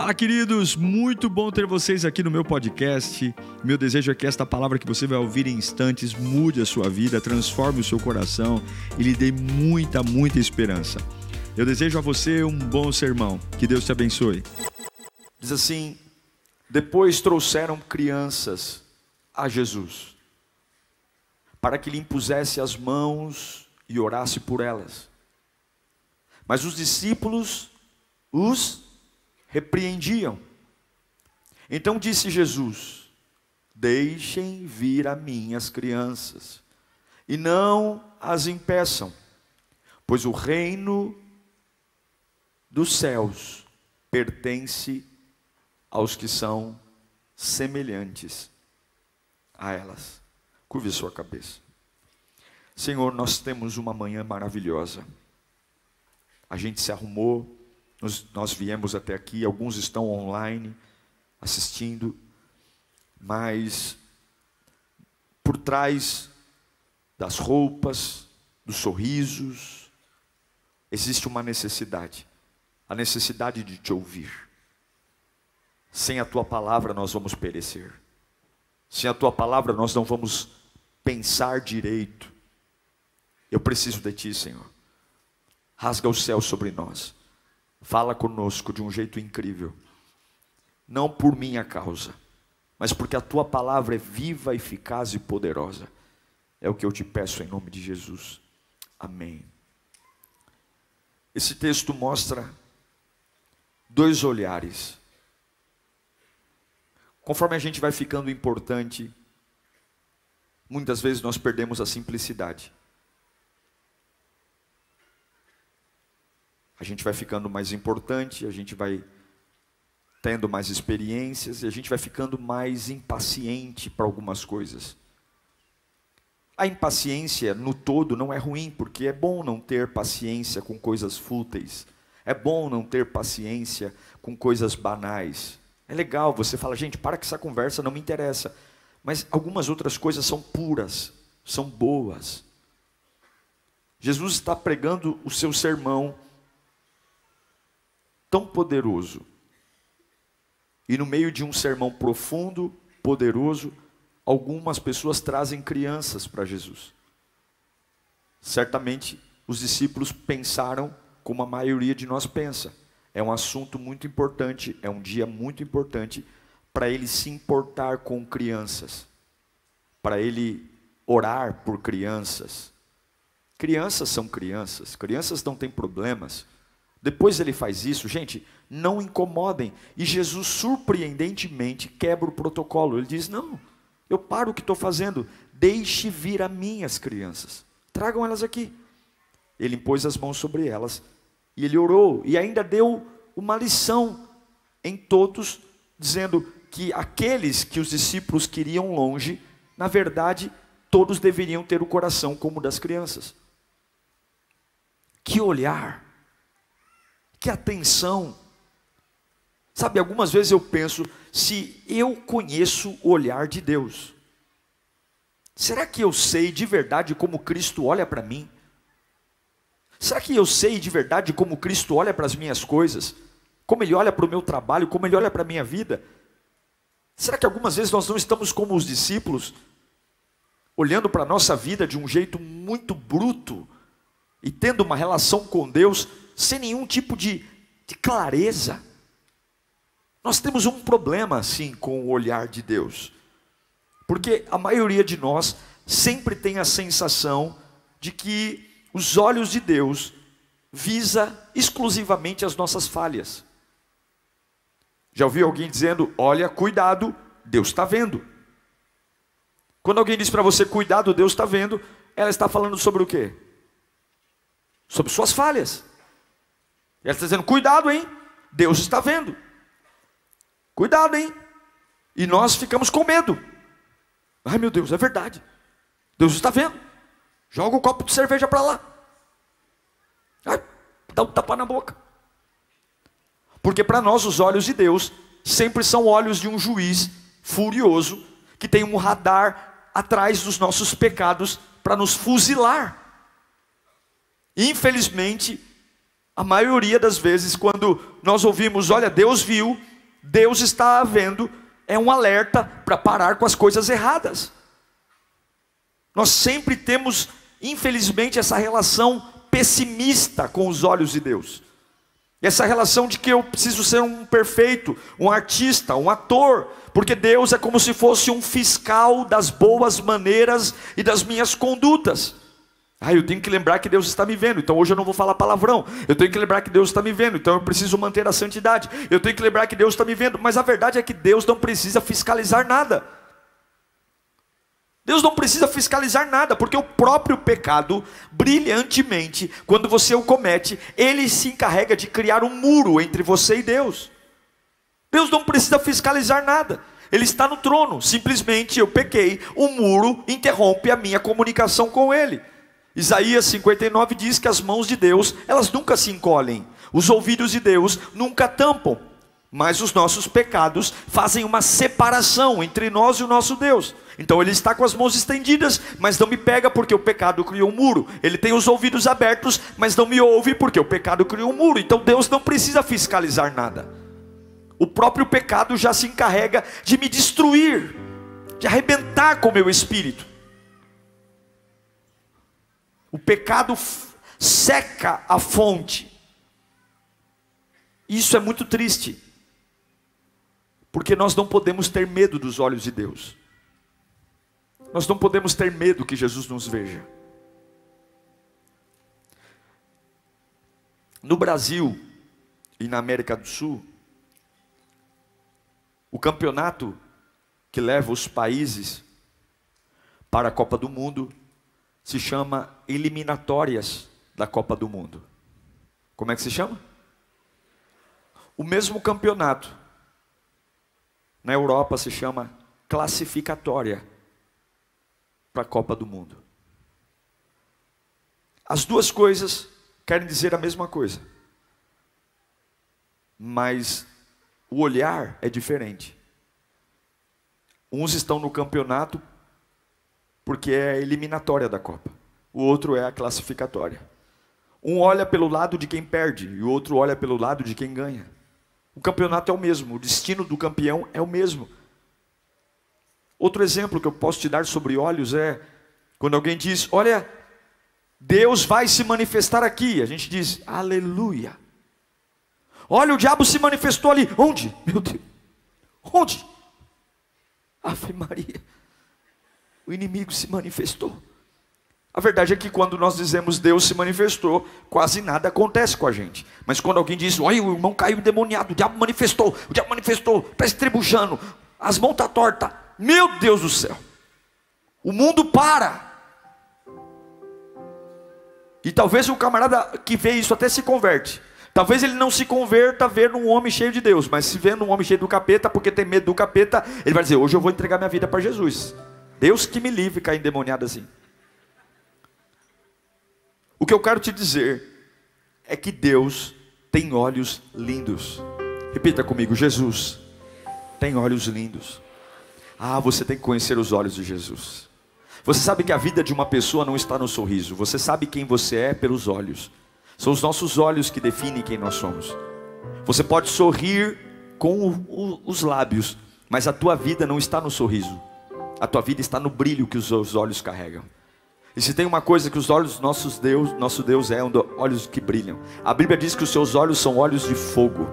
Fala, queridos! Muito bom ter vocês aqui no meu podcast. Meu desejo é que esta palavra que você vai ouvir em instantes mude a sua vida, transforme o seu coração e lhe dê muita, muita esperança. Eu desejo a você um bom sermão. Que Deus te abençoe. Diz assim: Depois trouxeram crianças a Jesus, para que lhe impusesse as mãos e orasse por elas. Mas os discípulos os repreendiam. Então disse Jesus: Deixem vir a mim as crianças, e não as impeçam, pois o reino dos céus pertence aos que são semelhantes a elas. Curve sua cabeça. Senhor, nós temos uma manhã maravilhosa. A gente se arrumou, nós, nós viemos até aqui, alguns estão online assistindo, mas por trás das roupas, dos sorrisos, existe uma necessidade a necessidade de te ouvir. Sem a tua palavra nós vamos perecer. Sem a tua palavra nós não vamos pensar direito. Eu preciso de ti, Senhor. Rasga o céu sobre nós. Fala conosco de um jeito incrível. Não por minha causa, mas porque a tua palavra é viva, eficaz e poderosa. É o que eu te peço em nome de Jesus. Amém. Esse texto mostra dois olhares. Conforme a gente vai ficando importante, muitas vezes nós perdemos a simplicidade. A gente vai ficando mais importante, a gente vai tendo mais experiências e a gente vai ficando mais impaciente para algumas coisas. A impaciência no todo não é ruim, porque é bom não ter paciência com coisas fúteis. É bom não ter paciência com coisas banais. É legal, você fala, gente, para que essa conversa não me interessa. Mas algumas outras coisas são puras, são boas. Jesus está pregando o seu sermão tão poderoso. E no meio de um sermão profundo, poderoso, algumas pessoas trazem crianças para Jesus. Certamente os discípulos pensaram como a maioria de nós pensa. É um assunto muito importante, é um dia muito importante para ele se importar com crianças, para ele orar por crianças. Crianças são crianças, crianças não têm problemas. Depois ele faz isso, gente, não incomodem. E Jesus, surpreendentemente, quebra o protocolo. Ele diz: Não, eu paro o que estou fazendo, deixe vir a mim as crianças, tragam elas aqui. Ele impôs as mãos sobre elas e ele orou e ainda deu uma lição em todos, dizendo que aqueles que os discípulos queriam longe, na verdade, todos deveriam ter o coração como o das crianças. Que olhar, que atenção. Sabe, algumas vezes eu penso, se eu conheço o olhar de Deus, será que eu sei de verdade como Cristo olha para mim? Será que eu sei de verdade como Cristo olha para as minhas coisas? Como Ele olha para o meu trabalho? Como Ele olha para a minha vida? Será que algumas vezes nós não estamos como os discípulos, olhando para a nossa vida de um jeito muito bruto e tendo uma relação com Deus sem nenhum tipo de, de clareza? Nós temos um problema, assim, com o olhar de Deus, porque a maioria de nós sempre tem a sensação de que os olhos de Deus visa exclusivamente as nossas falhas. Já ouviu alguém dizendo: Olha, cuidado, Deus está vendo. Quando alguém diz para você, cuidado, Deus está vendo, ela está falando sobre o quê? Sobre suas falhas. Ela está dizendo: Cuidado, hein? Deus está vendo. Cuidado, hein? E nós ficamos com medo. Ai meu Deus, é verdade. Deus está vendo. Joga o copo de cerveja para lá. Ai, dá um tapa na boca. Porque para nós os olhos de Deus sempre são olhos de um juiz furioso que tem um radar atrás dos nossos pecados para nos fuzilar. Infelizmente, a maioria das vezes quando nós ouvimos, olha, Deus viu, Deus está vendo, é um alerta para parar com as coisas erradas. Nós sempre temos, infelizmente, essa relação pessimista com os olhos de Deus. Essa relação de que eu preciso ser um perfeito, um artista, um ator, porque Deus é como se fosse um fiscal das boas maneiras e das minhas condutas. Ah, eu tenho que lembrar que Deus está me vendo, então hoje eu não vou falar palavrão. Eu tenho que lembrar que Deus está me vendo, então eu preciso manter a santidade. Eu tenho que lembrar que Deus está me vendo, mas a verdade é que Deus não precisa fiscalizar nada. Deus não precisa fiscalizar nada, porque o próprio pecado, brilhantemente, quando você o comete, ele se encarrega de criar um muro entre você e Deus. Deus não precisa fiscalizar nada. Ele está no trono, simplesmente eu pequei, o muro interrompe a minha comunicação com ele. Isaías 59 diz que as mãos de Deus, elas nunca se encolhem, os ouvidos de Deus nunca tampam, mas os nossos pecados fazem uma separação entre nós e o nosso Deus. Então ele está com as mãos estendidas, mas não me pega porque o pecado criou um muro. Ele tem os ouvidos abertos, mas não me ouve porque o pecado criou um muro. Então Deus não precisa fiscalizar nada. O próprio pecado já se encarrega de me destruir, de arrebentar com o meu espírito. O pecado seca a fonte. Isso é muito triste. Porque nós não podemos ter medo dos olhos de Deus. Nós não podemos ter medo que Jesus nos veja. No Brasil e na América do Sul, o campeonato que leva os países para a Copa do Mundo se chama eliminatórias da Copa do Mundo. Como é que se chama? O mesmo campeonato na Europa se chama classificatória para a Copa do Mundo. As duas coisas querem dizer a mesma coisa, mas o olhar é diferente. Uns estão no campeonato porque é a eliminatória da Copa. O outro é a classificatória. Um olha pelo lado de quem perde e o outro olha pelo lado de quem ganha. O campeonato é o mesmo, o destino do campeão é o mesmo. Outro exemplo que eu posso te dar sobre olhos é quando alguém diz: Olha, Deus vai se manifestar aqui. A gente diz: Aleluia. Olha, o diabo se manifestou ali. Onde? Meu Deus. Onde? Ave Maria o inimigo se manifestou. A verdade é que quando nós dizemos Deus se manifestou, quase nada acontece com a gente. Mas quando alguém diz, olha, o irmão caiu endemoniado, o diabo manifestou, o diabo manifestou, está estrebuchando, as mãos estão tá tortas. Meu Deus do céu. O mundo para. E talvez o camarada que vê isso até se converte. Talvez ele não se converta vendo um homem cheio de Deus, mas se vendo um homem cheio do capeta, porque tem medo do capeta, ele vai dizer: Hoje eu vou entregar minha vida para Jesus. Deus que me livre cair endemoniado assim. O que eu quero te dizer é que Deus tem olhos lindos. Repita comigo: Jesus tem olhos lindos. Ah, você tem que conhecer os olhos de Jesus. Você sabe que a vida de uma pessoa não está no sorriso, você sabe quem você é pelos olhos. São os nossos olhos que definem quem nós somos. Você pode sorrir com o, o, os lábios, mas a tua vida não está no sorriso. A tua vida está no brilho que os olhos carregam. E se tem uma coisa que os olhos nossos Deus, nosso Deus é um olhos que brilham. A Bíblia diz que os seus olhos são olhos de fogo.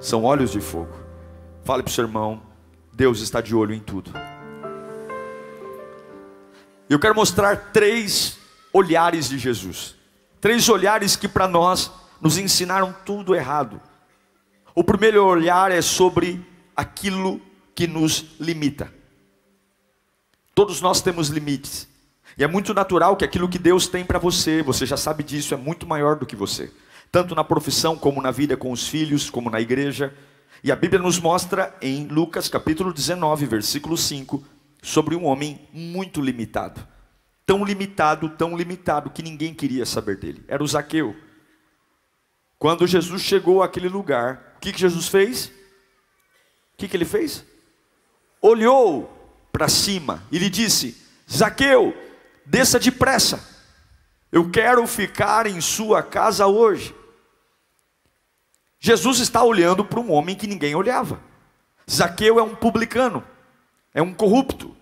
São olhos de fogo. Fale para o seu irmão, Deus está de olho em tudo. Eu quero mostrar três olhares de Jesus. Três olhares que para nós nos ensinaram tudo errado. O primeiro olhar é sobre aquilo que nos limita. Todos nós temos limites. E é muito natural que aquilo que Deus tem para você, você já sabe disso, é muito maior do que você. Tanto na profissão, como na vida com os filhos, como na igreja. E a Bíblia nos mostra em Lucas capítulo 19, versículo 5, sobre um homem muito limitado. Tão limitado, tão limitado, que ninguém queria saber dele. Era o Zaqueu. Quando Jesus chegou àquele lugar, o que, que Jesus fez? O que, que ele fez? Olhou para cima e lhe disse: Zaqueu, desça depressa, eu quero ficar em sua casa hoje. Jesus está olhando para um homem que ninguém olhava. Zaqueu é um publicano, é um corrupto,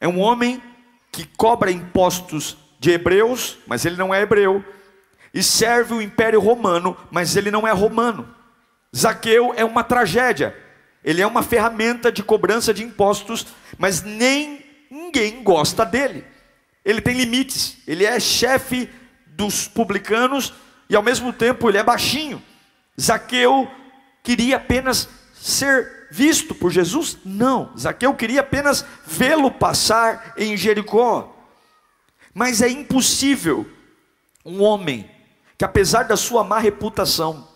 é um homem que cobra impostos de hebreus, mas ele não é hebreu, e serve o império romano, mas ele não é romano. Zaqueu é uma tragédia, ele é uma ferramenta de cobrança de impostos, mas nem ninguém gosta dele. Ele tem limites, ele é chefe dos publicanos e ao mesmo tempo ele é baixinho. Zaqueu queria apenas ser visto por Jesus? Não, Zaqueu queria apenas vê-lo passar em Jericó. Mas é impossível um homem que, apesar da sua má reputação,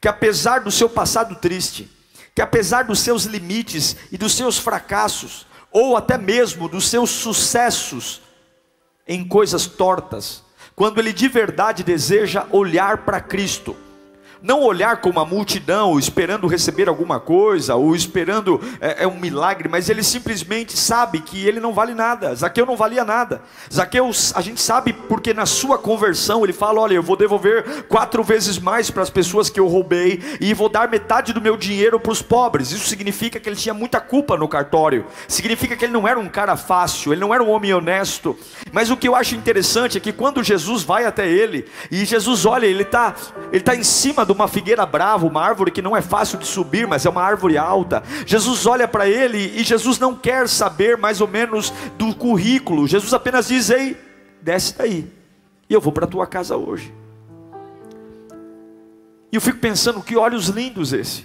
que apesar do seu passado triste, que apesar dos seus limites e dos seus fracassos, ou até mesmo dos seus sucessos em coisas tortas, quando ele de verdade deseja olhar para Cristo, não olhar como uma multidão esperando receber alguma coisa ou esperando é, é, um milagre, mas ele simplesmente sabe que ele não vale nada. Zaqueu não valia nada. Zaqueu, a gente sabe porque na sua conversão ele fala: Olha, eu vou devolver quatro vezes mais para as pessoas que eu roubei e vou dar metade do meu dinheiro para os pobres. Isso significa que ele tinha muita culpa no cartório, significa que ele não era um cara fácil, ele não era um homem honesto. Mas o que eu acho interessante é que quando Jesus vai até ele e Jesus olha, ele está ele tá em cima de uma figueira brava, uma árvore que não é fácil de subir, mas é uma árvore alta. Jesus olha para ele e Jesus não quer saber mais ou menos do currículo. Jesus apenas diz: Ei, desce daí, e eu vou para a tua casa hoje. E eu fico pensando: que olhos lindos esse.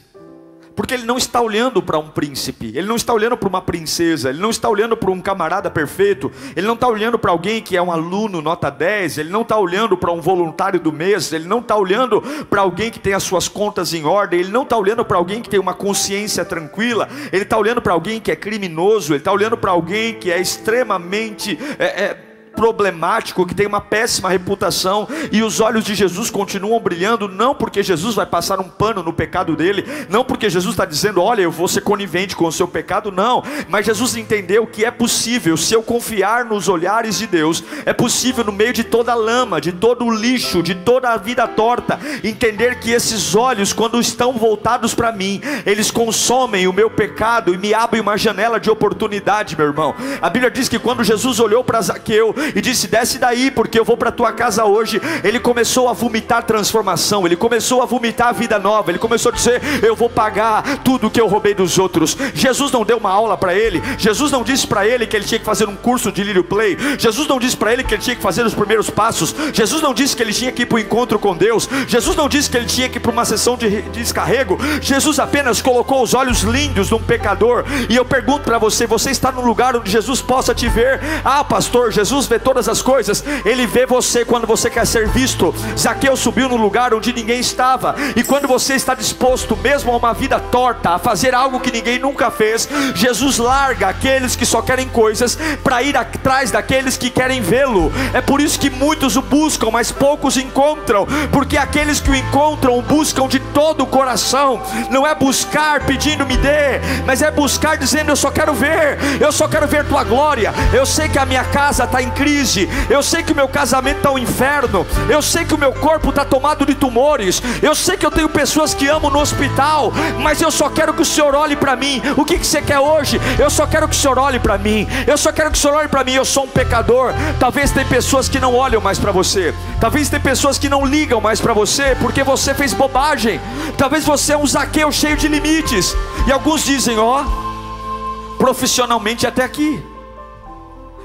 Porque ele não está olhando para um príncipe, ele não está olhando para uma princesa, ele não está olhando para um camarada perfeito, ele não está olhando para alguém que é um aluno nota 10, ele não está olhando para um voluntário do mês, ele não está olhando para alguém que tem as suas contas em ordem, ele não está olhando para alguém que tem uma consciência tranquila, ele está olhando para alguém que é criminoso, ele está olhando para alguém que é extremamente. É, é, problemático, que tem uma péssima reputação, e os olhos de Jesus continuam brilhando, não porque Jesus vai passar um pano no pecado dele, não porque Jesus está dizendo, olha, eu vou ser conivente com o seu pecado, não, mas Jesus entendeu que é possível, se eu confiar nos olhares de Deus, é possível no meio de toda a lama, de todo o lixo, de toda a vida torta, entender que esses olhos, quando estão voltados para mim, eles consomem o meu pecado e me abrem uma janela de oportunidade, meu irmão. A Bíblia diz que quando Jesus olhou para Zaqueu, e disse: Desce daí, porque eu vou para tua casa hoje. Ele começou a vomitar transformação, ele começou a vomitar vida nova, ele começou a dizer: Eu vou pagar tudo que eu roubei dos outros. Jesus não deu uma aula para ele, Jesus não disse para ele que ele tinha que fazer um curso de Lírio Play, Jesus não disse para ele que ele tinha que fazer os primeiros passos, Jesus não disse que ele tinha que ir para o encontro com Deus, Jesus não disse que ele tinha que ir para uma sessão de descarrego, Jesus apenas colocou os olhos lindos de um pecador. E eu pergunto para você: você está num lugar onde Jesus possa te ver? Ah, pastor, Jesus vê todas as coisas, Ele vê você quando você quer ser visto. Zaqueu subiu no lugar onde ninguém estava, e quando você está disposto, mesmo a uma vida torta, a fazer algo que ninguém nunca fez, Jesus larga aqueles que só querem coisas para ir atrás daqueles que querem vê-lo. É por isso que muitos o buscam, mas poucos encontram, porque aqueles que o encontram o buscam de todo o coração. Não é buscar pedindo me dê, mas é buscar dizendo eu só quero ver, eu só quero ver tua glória. Eu sei que a minha casa está em crise, eu sei que o meu casamento está um inferno, eu sei que o meu corpo está tomado de tumores, eu sei que eu tenho pessoas que amo no hospital, mas eu só quero que o Senhor olhe para mim. O que, que você quer hoje? Eu só quero que o Senhor olhe para mim, eu só quero que o Senhor olhe para mim. Eu sou um pecador. Talvez tem pessoas que não olham mais para você, talvez tem pessoas que não ligam mais para você porque você fez bobagem. Talvez você é um zaqueu cheio de limites, e alguns dizem: Ó, oh, profissionalmente até aqui.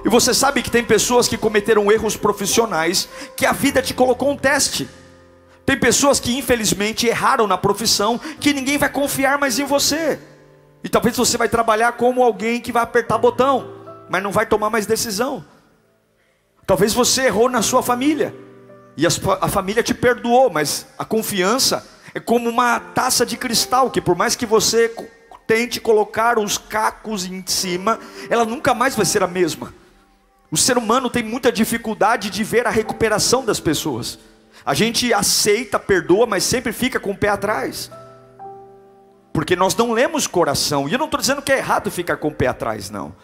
E você sabe que tem pessoas que cometeram erros profissionais, que a vida te colocou um teste. Tem pessoas que infelizmente erraram na profissão, que ninguém vai confiar mais em você. E talvez você vai trabalhar como alguém que vai apertar botão, mas não vai tomar mais decisão. Talvez você errou na sua família, e a, família te perdoou, mas a confiança é como uma taça de cristal, que por mais que você tente colocar os cacos em cima, ela nunca mais vai ser a mesma. O ser humano tem muita dificuldade de ver a recuperação das pessoas. A gente aceita, perdoa, mas sempre fica com o pé atrás. Porque nós não lemos coração. E eu não estou dizendo que é errado ficar com o pé atrás, não.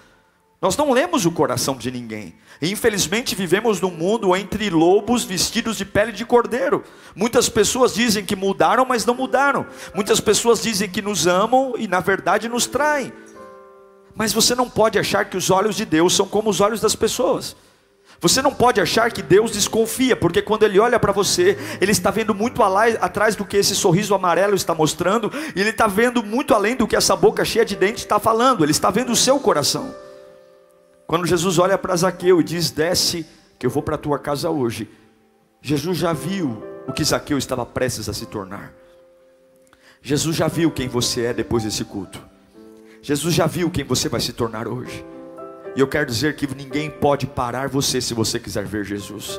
Nós não lemos o coração de ninguém. E, infelizmente vivemos num mundo entre lobos vestidos de pele de cordeiro. Muitas pessoas dizem que mudaram, mas não mudaram. Muitas pessoas dizem que nos amam e na verdade nos traem. Mas você não pode achar que os olhos de Deus são como os olhos das pessoas. Você não pode achar que Deus desconfia, porque quando Ele olha para você, Ele está vendo muito atrás do que esse sorriso amarelo está mostrando, e Ele está vendo muito além do que essa boca cheia de dentes está falando, Ele está vendo o seu coração. Quando Jesus olha para Zaqueu e diz: Desce, que eu vou para a tua casa hoje, Jesus já viu o que Zaqueu estava prestes a se tornar. Jesus já viu quem você é depois desse culto. Jesus já viu quem você vai se tornar hoje. E eu quero dizer que ninguém pode parar você se você quiser ver Jesus.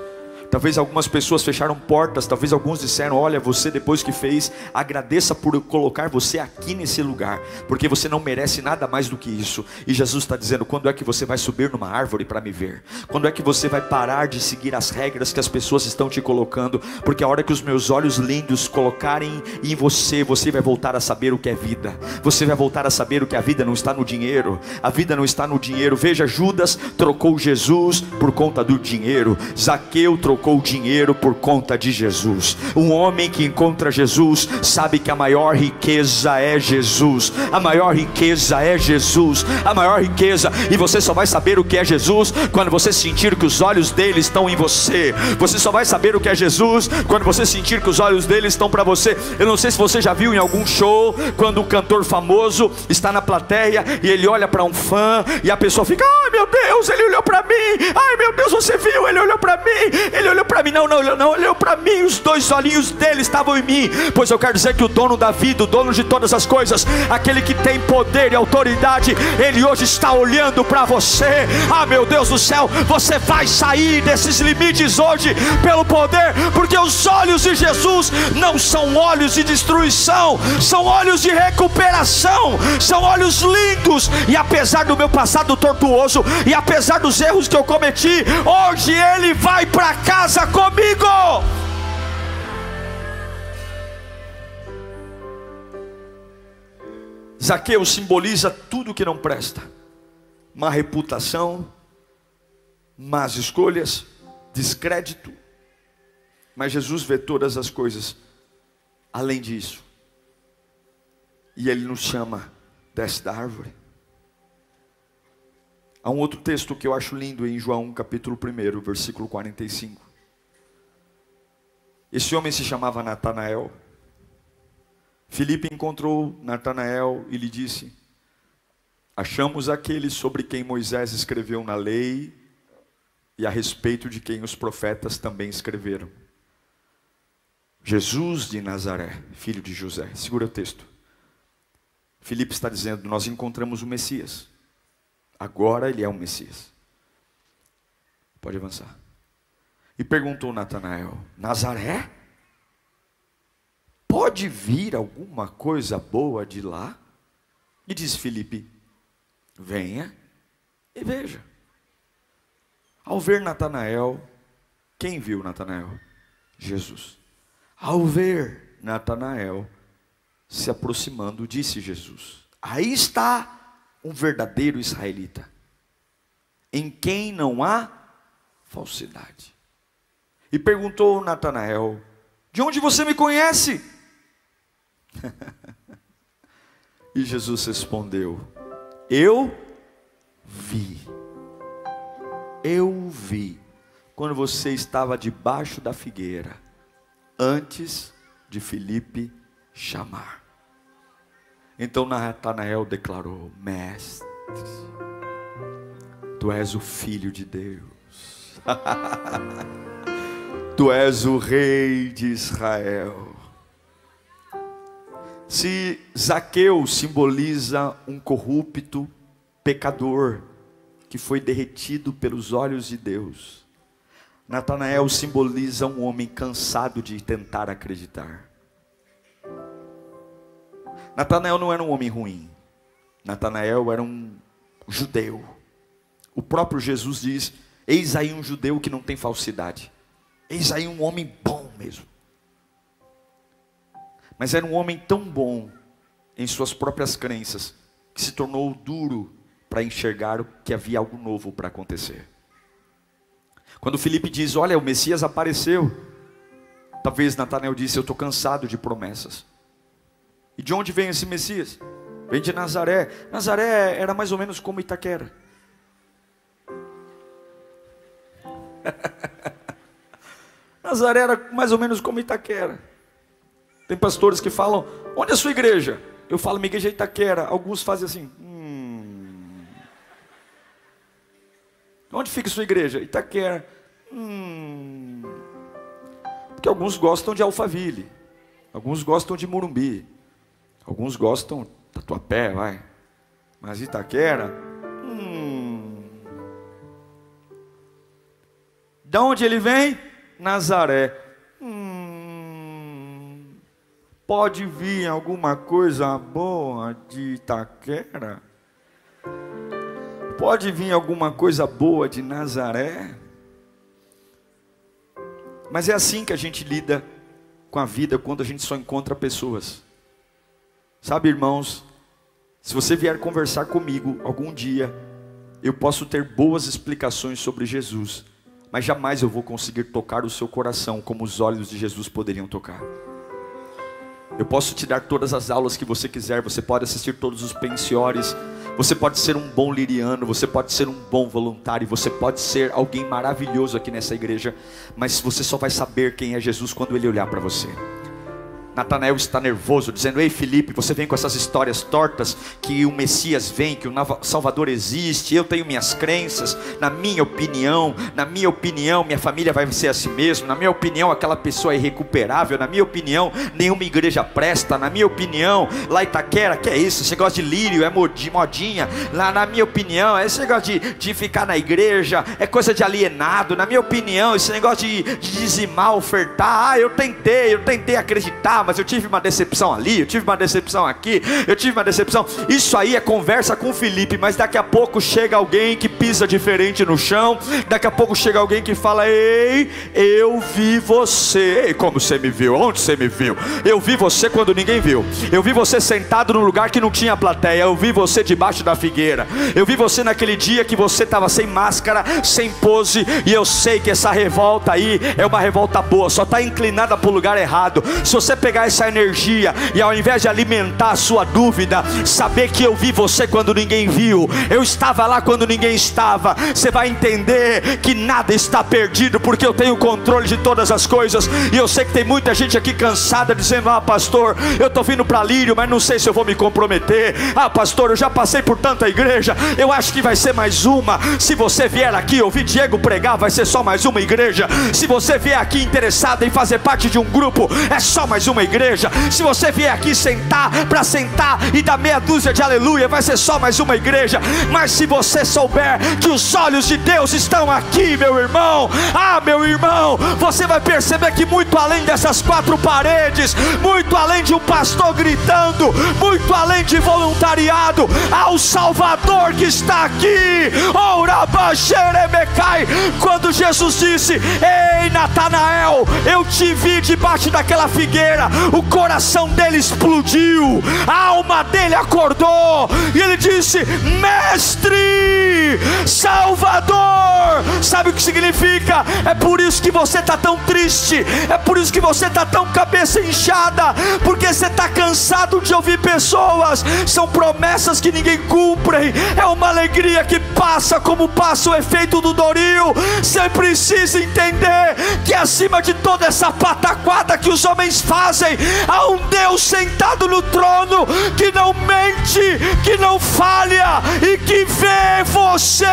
Talvez algumas pessoas fecharam portas, talvez alguns disseram: Olha, você depois que fez, agradeça por colocar você aqui nesse lugar, porque você não merece nada mais do que isso. E Jesus está dizendo: Quando é que você vai subir numa árvore para me ver? Quando é que você vai parar de seguir as regras que as pessoas estão te colocando? Porque a hora que os meus olhos lindos colocarem em você, você vai voltar a saber o que é vida, você vai voltar a saber o que a vida não está no dinheiro, a vida não está no dinheiro. Veja, Judas trocou Jesus por conta do dinheiro, Zaqueu trocou trocou dinheiro por conta de Jesus. Um homem que encontra Jesus sabe que a maior riqueza é Jesus. A maior riqueza é Jesus. A maior riqueza, e você só vai saber o que é Jesus quando você sentir que os olhos dele estão em você. Você só vai saber o que é Jesus quando você sentir que os olhos dele estão para você. Eu não sei se você já viu em algum show quando um cantor famoso está na plateia e ele olha para um fã e a pessoa fica: "Ai, meu Deus, ele olhou para mim. Ai, meu Deus, você viu? Ele olhou para mim. Ele ele olhou para mim, não, não, não, olhou para mim, os dois olhinhos dele estavam em mim, pois eu quero dizer que o dono da vida, o dono de todas as coisas, aquele que tem poder e autoridade, ele hoje está olhando para você. Ah, meu Deus do céu, você vai sair desses limites hoje pelo poder, porque os olhos de Jesus não são olhos de destruição, são olhos de recuperação, são olhos lindos, e apesar do meu passado tortuoso, e apesar dos erros que eu cometi, hoje ele vai para cá casa comigo. Zaqueu simboliza tudo que não presta: má reputação, más escolhas, descrédito. Mas Jesus vê todas as coisas além disso. E ele nos chama desta árvore. Há um outro texto que eu acho lindo em João capítulo 1, versículo 45. Esse homem se chamava Natanael. Filipe encontrou Natanael e lhe disse: Achamos aquele sobre quem Moisés escreveu na lei e a respeito de quem os profetas também escreveram. Jesus de Nazaré, filho de José. Segura o texto. Filipe está dizendo: Nós encontramos o Messias. Agora ele é o Messias. Pode avançar. E perguntou Natanael: Nazaré? Pode vir alguma coisa boa de lá? E diz Filipe: Venha e veja. Ao ver Natanael, quem viu Natanael? Jesus. Ao ver Natanael se aproximando, disse Jesus: Aí está um verdadeiro israelita, em quem não há falsidade. E perguntou Natanael: De onde você me conhece? e Jesus respondeu: Eu vi. Eu vi quando você estava debaixo da figueira, antes de Filipe chamar. Então Natanael declarou: Mestre, tu és o filho de Deus. Tu és o rei de Israel. Se Zaqueu simboliza um corrupto pecador que foi derretido pelos olhos de Deus, Natanael simboliza um homem cansado de tentar acreditar. Natanael não era um homem ruim. Natanael era um judeu. O próprio Jesus diz: Eis aí um judeu que não tem falsidade. Eis aí um homem bom mesmo. Mas era um homem tão bom em suas próprias crenças, que se tornou duro para enxergar que havia algo novo para acontecer. Quando Felipe diz: Olha, o Messias apareceu, talvez Natanael disse: Eu estou cansado de promessas. E de onde vem esse Messias? Vem de Nazaré. Nazaré era mais ou menos como Itaquera. Nazaré era mais ou menos como Itaquera. Tem pastores que falam: Onde é a sua igreja? Eu falo: Minha igreja é Itaquera. Alguns fazem assim: hum. Onde fica a sua igreja? Itaquera. Hum. Porque alguns gostam de Alphaville. Alguns gostam de Morumbi. Alguns gostam Tatuapé, vai. Mas Itaquera, hum. De onde ele vem? Nazaré. Hum. Pode vir alguma coisa boa de Itaquera? Pode vir alguma coisa boa de Nazaré? Mas é assim que a gente lida com a vida quando a gente só encontra pessoas. Sabe, irmãos, se você vier conversar comigo algum dia, eu posso ter boas explicações sobre Jesus, mas jamais eu vou conseguir tocar o seu coração como os olhos de Jesus poderiam tocar. Eu posso te dar todas as aulas que você quiser, você pode assistir todos os pensiores, você pode ser um bom liriano, você pode ser um bom voluntário, você pode ser alguém maravilhoso aqui nessa igreja, mas você só vai saber quem é Jesus quando ele olhar para você. Natanael está nervoso, dizendo: Ei Felipe, você vem com essas histórias tortas que o Messias vem, que o Salvador existe, eu tenho minhas crenças, na minha opinião, na minha opinião, minha família vai ser assim mesmo, na minha opinião, aquela pessoa é irrecuperável, na minha opinião, nenhuma igreja presta, na minha opinião, lá Itaquera, que é isso? Esse negócio de lírio é modinha, lá na minha opinião, esse negócio de, de ficar na igreja é coisa de alienado, na minha opinião, esse negócio de, de dizimar, ofertar, ah, eu tentei, eu tentei acreditar mas eu tive uma decepção ali, eu tive uma decepção aqui, eu tive uma decepção. Isso aí é conversa com Felipe, mas daqui a pouco chega alguém que pisa diferente no chão, daqui a pouco chega alguém que fala: Ei, eu vi você. Ei, como você me viu? Onde você me viu? Eu vi você quando ninguém viu. Eu vi você sentado num lugar que não tinha plateia. Eu vi você debaixo da figueira. Eu vi você naquele dia que você estava sem máscara, sem pose. E eu sei que essa revolta aí é uma revolta boa, só está inclinada para o lugar errado. Se você pegar pegar essa energia e ao invés de alimentar a sua dúvida, saber que eu vi você quando ninguém viu, eu estava lá quando ninguém estava, você vai entender que nada está perdido, porque eu tenho controle de todas as coisas. E eu sei que tem muita gente aqui cansada dizendo: Ah, pastor, eu estou vindo para Lírio, mas não sei se eu vou me comprometer. Ah, pastor, eu já passei por tanta igreja, eu acho que vai ser mais uma. Se você vier aqui ouvir Diego pregar, vai ser só mais uma igreja. Se você vier aqui interessado em fazer parte de um grupo, é só mais uma igreja. Se você vier aqui sentar para sentar e dar meia dúzia de aleluia, vai ser só mais uma igreja. Mas se você souber que os olhos de Deus estão aqui, meu irmão, ah, meu irmão, você vai perceber que muito além dessas quatro paredes, muito além de um pastor gritando, muito além de voluntariado, há o Salvador que está aqui. Quando Jesus disse: Ei, Natanael, eu te vi debaixo daquela figueira o coração dele explodiu, a alma dele acordou, e ele disse: Mestre, Salvador, sabe o que significa? É por isso que você está tão triste, é por isso que você está tão cabeça inchada, porque você está cansado de ouvir pessoas, são promessas que ninguém cumpre, é uma alegria que passa como passa o efeito do Doril. Você precisa entender que acima de toda essa pataquada que os homens fazem, Há um Deus sentado no trono que não mente, que não falha e que vê você.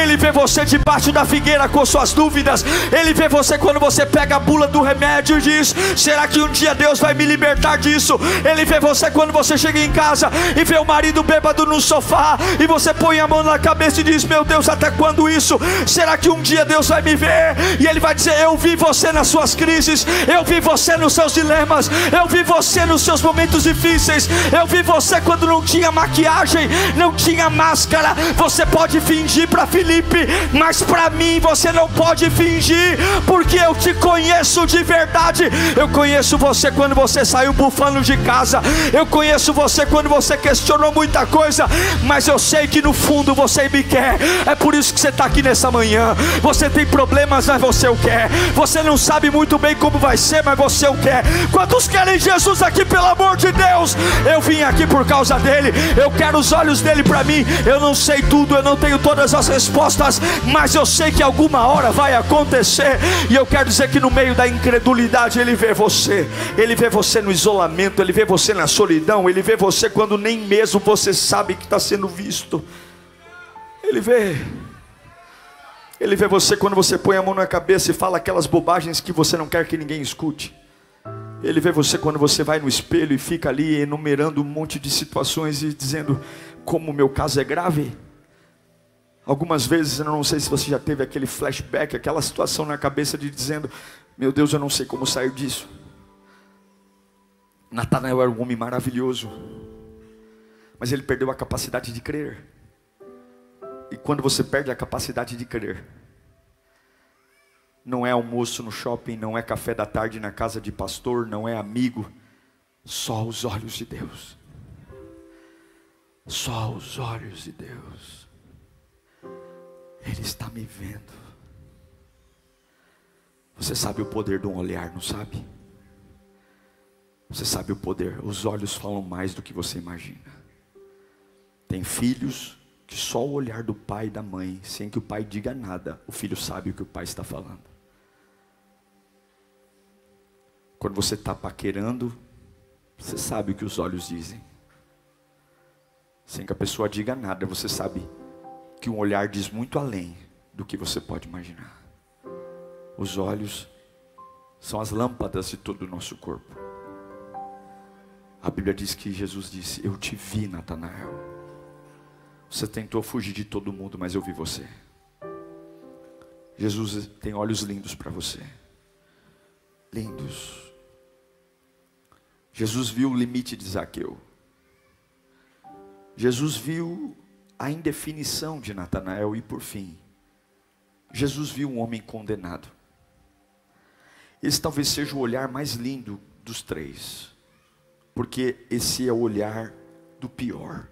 Ele vê você debaixo da figueira com suas dúvidas. Ele vê você quando você pega a bula do remédio e diz: Será que um dia Deus vai me libertar disso? Ele vê você quando você chega em casa e vê o marido bêbado no sofá e você põe a mão na cabeça e diz: Meu Deus, até quando isso? Será que um dia Deus vai me ver? E Ele vai dizer: Eu vi você nas suas crises, eu vi você nos seus dilemas, eu vi você nos seus momentos difíceis. Eu vi você quando não tinha maquiagem, não tinha máscara. Você pode fingir para Felipe, mas para mim você não pode fingir, porque eu te conheço de verdade. Eu conheço você quando você saiu bufando de casa. Eu conheço você quando você questionou muita coisa. Mas eu sei que no fundo você me quer. É por isso que você está aqui nessa manhã. Você tem problemas, mas você o quer. Você não sabe muito bem como vai ser, mas você o quer. Quantos querem Jesus aqui, pelo amor de Deus? Eu vim aqui por causa dele. Eu quero os olhos dele para mim. Eu não sei tudo, eu não tenho todas as respostas, mas eu sei que alguma hora vai acontecer. E eu quero dizer que no meio da incredulidade ele vê você. Ele vê você no isolamento, ele vê você na solidão, ele vê você quando nem mesmo você sabe que está sendo visto. Ele vê. Ele vê você quando você põe a mão na cabeça e fala aquelas bobagens que você não quer que ninguém escute. Ele vê você quando você vai no espelho e fica ali enumerando um monte de situações e dizendo como o meu caso é grave. Algumas vezes, eu não sei se você já teve aquele flashback, aquela situação na cabeça de dizendo: Meu Deus, eu não sei como sair disso. Natanael era um homem maravilhoso, mas ele perdeu a capacidade de crer. E quando você perde a capacidade de crer, não é almoço no shopping, não é café da tarde na casa de pastor, não é amigo, só os olhos de Deus. Só os olhos de Deus. Ele está me vendo. Você sabe o poder de um olhar, não sabe? Você sabe o poder. Os olhos falam mais do que você imagina. Tem filhos que só o olhar do pai e da mãe, sem que o pai diga nada, o filho sabe o que o pai está falando. Quando você está paquerando, você sabe o que os olhos dizem. Sem que a pessoa diga nada, você sabe que um olhar diz muito além do que você pode imaginar. Os olhos são as lâmpadas de todo o nosso corpo. A Bíblia diz que Jesus disse: Eu te vi, Natanael. Você tentou fugir de todo mundo, mas eu vi você. Jesus tem olhos lindos para você. Lindos. Jesus viu o limite de Zaqueu. Jesus viu a indefinição de Natanael e por fim, Jesus viu um homem condenado. Esse talvez seja o olhar mais lindo dos três, porque esse é o olhar do pior.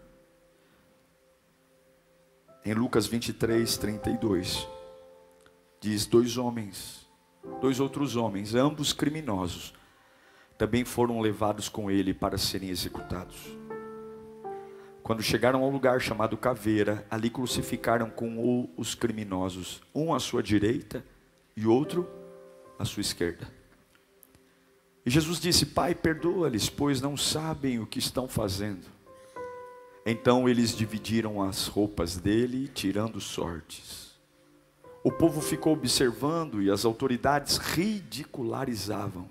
Em Lucas 23, 32, diz: Dois homens, dois outros homens, ambos criminosos, também foram levados com ele para serem executados. Quando chegaram ao lugar chamado Caveira, ali crucificaram com os criminosos, um à sua direita e outro à sua esquerda. E Jesus disse: Pai, perdoa-lhes, pois não sabem o que estão fazendo. Então eles dividiram as roupas dele, tirando sortes. O povo ficou observando e as autoridades ridicularizavam.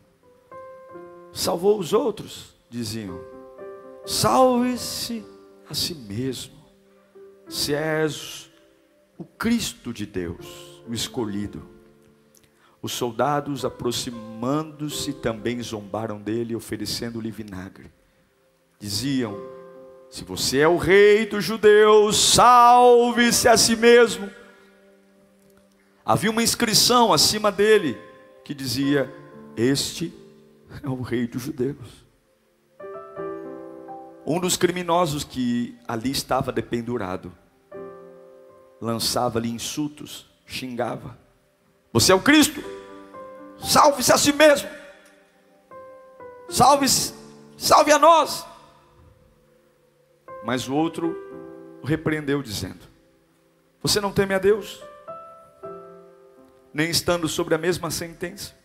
Salvou os outros, diziam. Salve-se a si mesmo, se és o Cristo de Deus, o escolhido. Os soldados, aproximando-se, também zombaram dele, oferecendo-lhe vinagre. Diziam: se você é o rei dos judeus, salve-se a si mesmo. Havia uma inscrição acima dele que dizia: Este é o rei dos judeus. Um dos criminosos que ali estava dependurado lançava-lhe insultos, xingava: Você é o Cristo? Salve-se a si mesmo. Salve-se, salve a nós. Mas o outro o repreendeu, dizendo: Você não teme a Deus? Nem estando sobre a mesma sentença?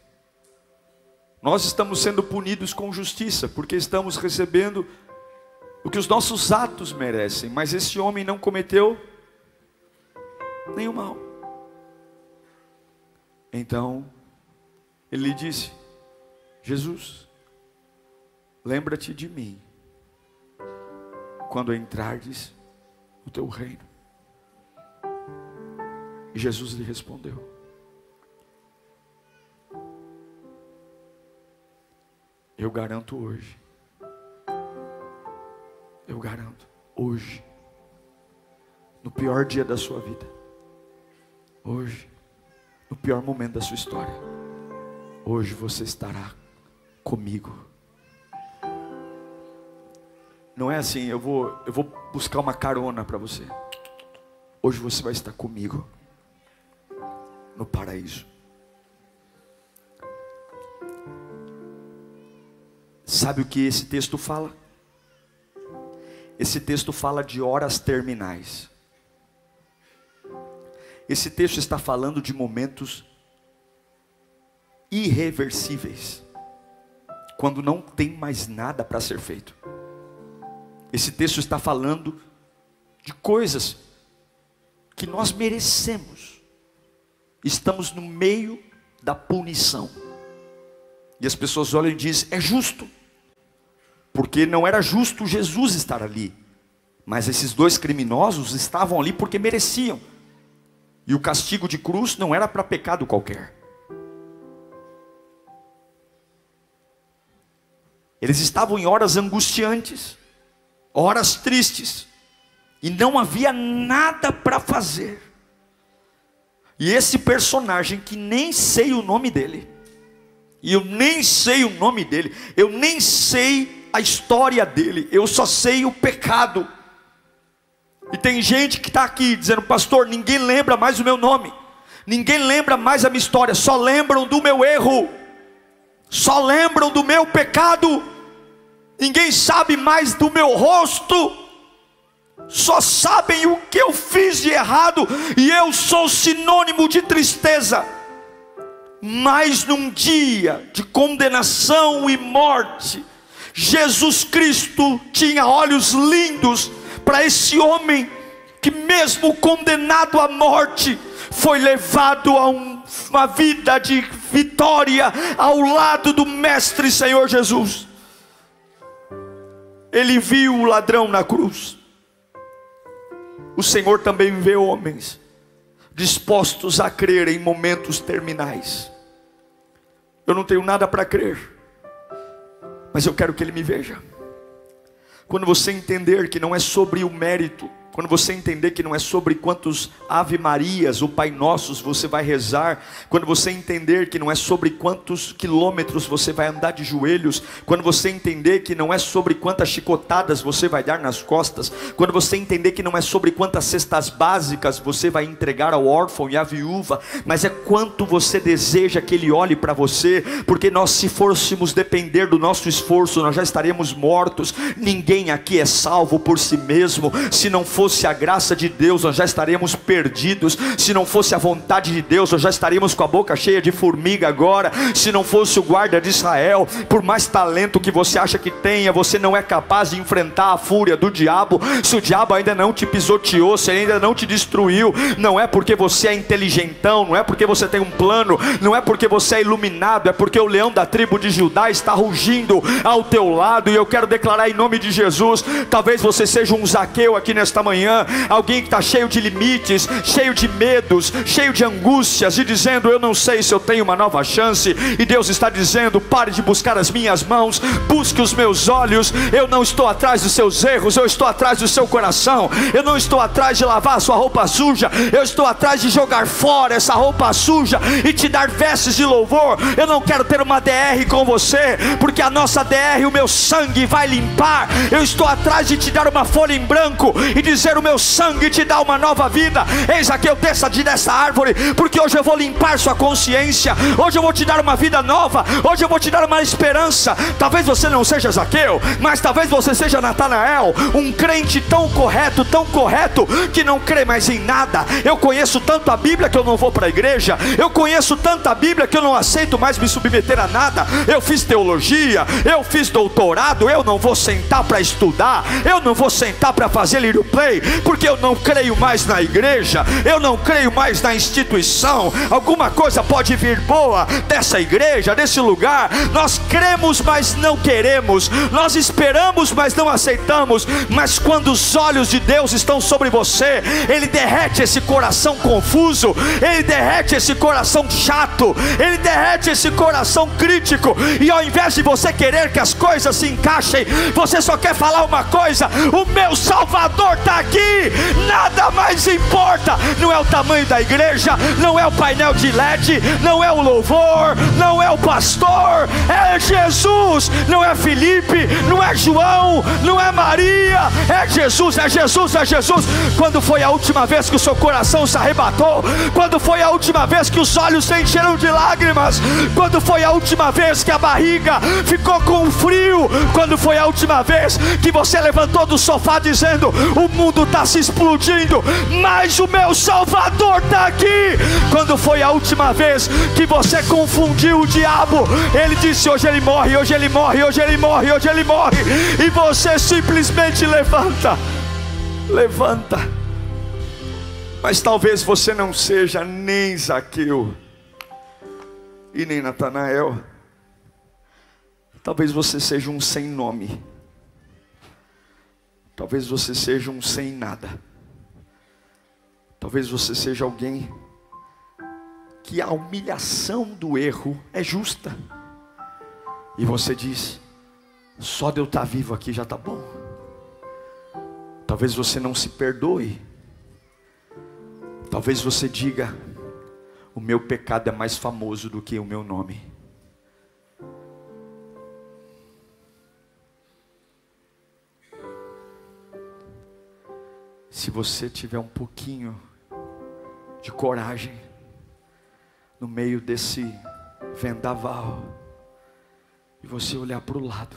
Nós estamos sendo punidos com justiça, porque estamos recebendo o que os nossos atos merecem, mas esse homem não cometeu nenhum mal. Então, ele lhe disse: Jesus, lembra-te de mim quando entrardes no teu reino. E Jesus lhe respondeu: Eu garanto hoje, eu garanto, hoje, no pior dia da sua vida, hoje, no pior momento da sua história, Hoje você estará comigo. Não é assim, eu vou, eu vou buscar uma carona para você. Hoje você vai estar comigo no paraíso. Sabe o que esse texto fala? Esse texto fala de horas terminais. Esse texto está falando de momentos irreversíveis, quando não tem mais nada para ser feito. Esse texto está falando de coisas que nós merecemos. Estamos no meio da punição. E as pessoas olham e dizem: é justo, porque não era justo Jesus estar ali, mas esses dois criminosos estavam ali porque mereciam, e o castigo de cruz não era para pecado qualquer. Eles estavam em horas angustiantes, horas tristes, e não havia nada para fazer. E esse personagem, que nem sei o nome dele, e eu nem sei o nome dele, eu nem sei a história dele, eu só sei o pecado. E tem gente que está aqui dizendo, pastor, ninguém lembra mais o meu nome, ninguém lembra mais a minha história, só lembram do meu erro, só lembram do meu pecado, ninguém sabe mais do meu rosto só sabem o que eu fiz de errado, e eu sou sinônimo de tristeza. Mas num dia de condenação e morte, Jesus Cristo tinha olhos lindos para esse homem que, mesmo condenado à morte, foi levado a um, uma vida de vitória ao lado do Mestre Senhor Jesus. Ele viu o ladrão na cruz o Senhor também vê homens dispostos a crer em momentos terminais. Eu não tenho nada para crer, mas eu quero que Ele me veja. Quando você entender que não é sobre o mérito, quando você entender que não é sobre quantos Ave Marias ou Pai Nossos você vai rezar, quando você entender que não é sobre quantos quilômetros você vai andar de joelhos, quando você entender que não é sobre quantas chicotadas você vai dar nas costas, quando você entender que não é sobre quantas cestas básicas você vai entregar ao órfão e à viúva, mas é quanto você deseja que ele olhe para você, porque nós, se fôssemos depender do nosso esforço, nós já estaremos mortos. Ninguém aqui é salvo por si mesmo, se não for fosse a graça de Deus, nós já estaríamos perdidos. Se não fosse a vontade de Deus, nós já estaríamos com a boca cheia de formiga agora. Se não fosse o guarda de Israel, por mais talento que você acha que tenha, você não é capaz de enfrentar a fúria do diabo. Se o diabo ainda não te pisoteou, se ainda não te destruiu, não é porque você é inteligentão, não é porque você tem um plano, não é porque você é iluminado, é porque o leão da tribo de Judá está rugindo ao teu lado. E eu quero declarar em nome de Jesus: talvez você seja um Zaqueu aqui nesta manhã manhã, alguém que está cheio de limites, cheio de medos, cheio de angústias, e dizendo: Eu não sei se eu tenho uma nova chance, e Deus está dizendo: Pare de buscar as minhas mãos, busque os meus olhos. Eu não estou atrás dos seus erros, eu estou atrás do seu coração. Eu não estou atrás de lavar a sua roupa suja, eu estou atrás de jogar fora essa roupa suja e te dar vestes de louvor. Eu não quero ter uma DR com você, porque a nossa DR, o meu sangue vai limpar. Eu estou atrás de te dar uma folha em branco e dizer dizer: O meu sangue te dá uma nova vida. Eis aqui eu desça de dessa árvore, porque hoje eu vou limpar sua consciência. Hoje eu vou te dar uma vida nova. Hoje eu vou te dar uma esperança. Talvez você não seja Zaqueu, mas talvez você seja Natanael, um crente tão correto, tão correto, que não crê mais em nada. Eu conheço tanto a Bíblia que eu não vou para a igreja. Eu conheço tanta Bíblia que eu não aceito mais me submeter a nada. Eu fiz teologia, eu fiz doutorado, eu não vou sentar para estudar, eu não vou sentar para fazer lírio play porque eu não creio mais na igreja, eu não creio mais na instituição. Alguma coisa pode vir boa dessa igreja, desse lugar. Nós cremos, mas não queremos. Nós esperamos, mas não aceitamos. Mas quando os olhos de Deus estão sobre você, Ele derrete esse coração confuso, Ele derrete esse coração chato, Ele derrete esse coração crítico. E ao invés de você querer que as coisas se encaixem, você só quer falar uma coisa: o meu Salvador está aqui, nada mais importa. Não é o tamanho da igreja, não é o painel de LED, não é o louvor, não é o pastor, é Jesus, não é Felipe, não é João, não é Maria, é Jesus, é Jesus, é Jesus. Quando foi a última vez que o seu coração se arrebatou? Quando foi a última vez que os olhos se encheram de lágrimas? Quando foi a última vez que a barriga ficou com frio? Quando foi a última vez que você levantou do sofá dizendo: O mundo está se explodindo, mas o meu Salvador está aqui? Quando foi a última vez que você confundiu o diabo? Ele disse: Hoje ele morre, hoje ele morre, hoje ele morre, hoje ele morre, e você simplesmente levanta, levanta. Mas talvez você não seja nem Zaqueu e nem Natanael. Talvez você seja um sem nome. Talvez você seja um sem nada. Talvez você seja alguém que a humilhação do erro é justa. E você diz: só de eu estar vivo aqui já está bom. Talvez você não se perdoe. Talvez você diga: o meu pecado é mais famoso do que o meu nome. Se você tiver um pouquinho de coragem no meio desse vendaval e você olhar para o lado,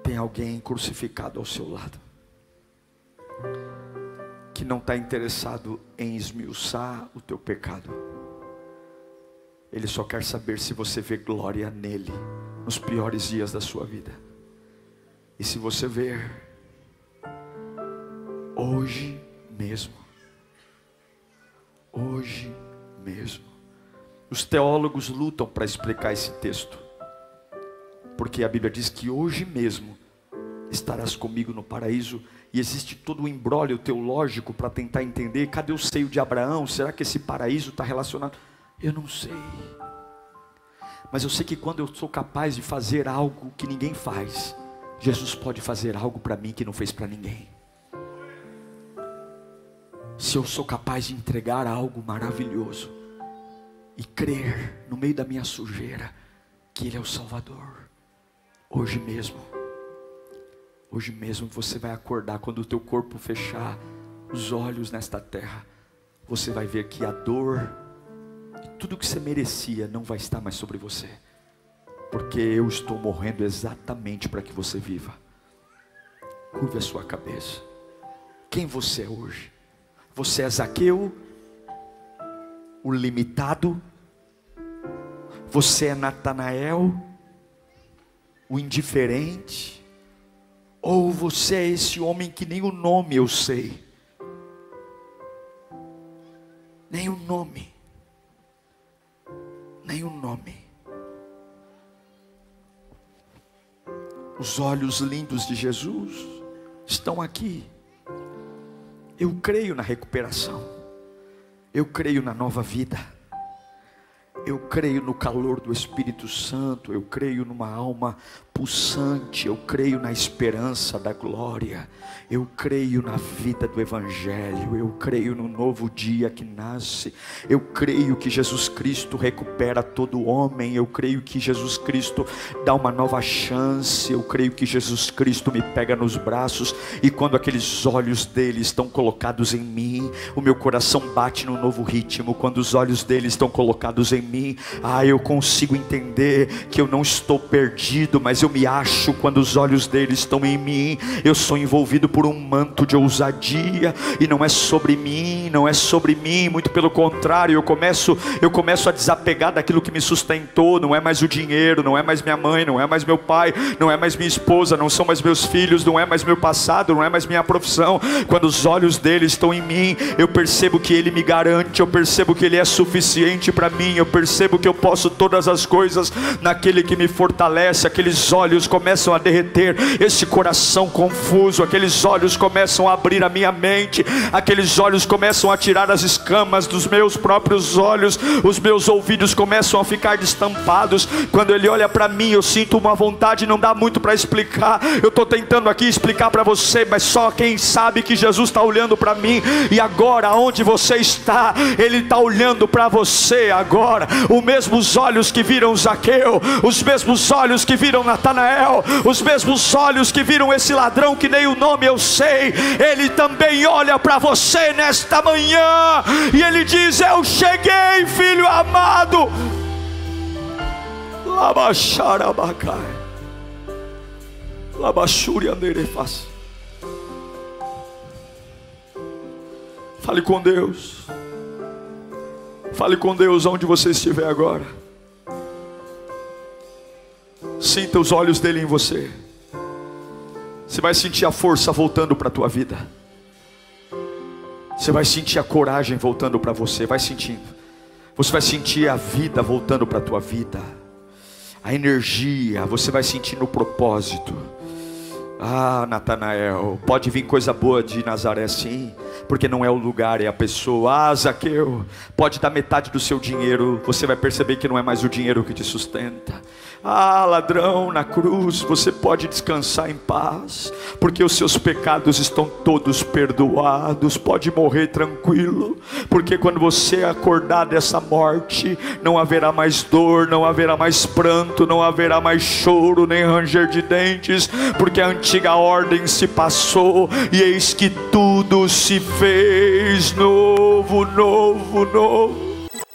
tem alguém crucificado ao seu lado que não está interessado em esmiuçar o teu pecado. Ele só quer saber se você vê glória nele nos piores dias da sua vida. E se você ver hoje mesmo. Hoje mesmo. Os teólogos lutam para explicar esse texto, porque a Bíblia diz que hoje mesmo estarás comigo no paraíso, e existe todo um embrólio teológico para tentar entender: cadê o seio de Abraão? Será que esse paraíso está relacionado? Eu não sei. Mas eu sei que quando eu sou capaz de fazer algo que ninguém faz, Jesus pode fazer algo para mim que não fez para ninguém se eu sou capaz de entregar algo maravilhoso e crer no meio da minha sujeira que Ele é o Salvador, hoje mesmo, hoje mesmo você vai acordar quando o teu corpo fechar os olhos nesta terra, você vai ver que a dor e tudo que você merecia não vai estar mais sobre você, porque eu estou morrendo exatamente para que você viva. Curve a sua cabeça. Quem você é hoje? Você é Zaqueu, o limitado. Você é Natanael, o indiferente. Ou você é esse homem que nem o nome eu sei. Nem o nome. Nem o nome. Os olhos lindos de Jesus estão aqui. Eu creio na recuperação. Eu creio na nova vida. Eu creio no calor do Espírito Santo. Eu creio numa alma pulsante, eu creio na esperança da glória, eu creio na vida do Evangelho, eu creio no novo dia que nasce, eu creio que Jesus Cristo recupera todo homem, eu creio que Jesus Cristo dá uma nova chance, eu creio que Jesus Cristo me pega nos braços e quando aqueles olhos dele estão colocados em mim, o meu coração bate num novo ritmo, quando os olhos dele estão colocados em mim, ah, eu consigo entender que eu não estou perdido, mas eu eu me acho quando os olhos dele estão em mim. Eu sou envolvido por um manto de ousadia e não é sobre mim, não é sobre mim, muito pelo contrário, eu começo, eu começo a desapegar daquilo que me sustentou, não é mais o dinheiro, não é mais minha mãe, não é mais meu pai, não é mais minha esposa, não são mais meus filhos, não é mais meu passado, não é mais minha profissão. Quando os olhos dele estão em mim, eu percebo que ele me garante, eu percebo que ele é suficiente para mim, eu percebo que eu posso todas as coisas naquele que me fortalece, aqueles olhos começam a derreter, esse coração confuso, aqueles olhos começam a abrir a minha mente, aqueles olhos começam a tirar as escamas dos meus próprios olhos, os meus ouvidos começam a ficar destampados. Quando ele olha para mim, eu sinto uma vontade, não dá muito para explicar. Eu estou tentando aqui explicar para você, mas só quem sabe que Jesus está olhando para mim e agora, onde você está, Ele está olhando para você agora. Os mesmos olhos que viram Zaqueu, os mesmos olhos que viram Natanael, os mesmos olhos que viram esse ladrão que nem o nome eu sei, Ele também olha para você nesta manhã e Ele diz: Eu cheguei, filho amado. Labaxarabacai. Labaxúria anderefaz. Fale com Deus. Fale com Deus onde você estiver agora. Sinta os olhos dele em você. Você vai sentir a força voltando para a tua vida. Você vai sentir a coragem voltando para você. Vai sentindo. Você vai sentir a vida voltando para a tua vida. A energia. Você vai sentindo o propósito. Ah, Natanael, pode vir coisa boa de Nazaré sim, porque não é o lugar, é a pessoa. Ah, Zaqueu, pode dar metade do seu dinheiro, você vai perceber que não é mais o dinheiro que te sustenta. Ah, ladrão, na cruz você pode descansar em paz, porque os seus pecados estão todos perdoados. Pode morrer tranquilo, porque quando você acordar dessa morte, não haverá mais dor, não haverá mais pranto, não haverá mais choro, nem ranger de dentes, porque a antiga ordem se passou e eis que tudo se fez novo, novo, novo.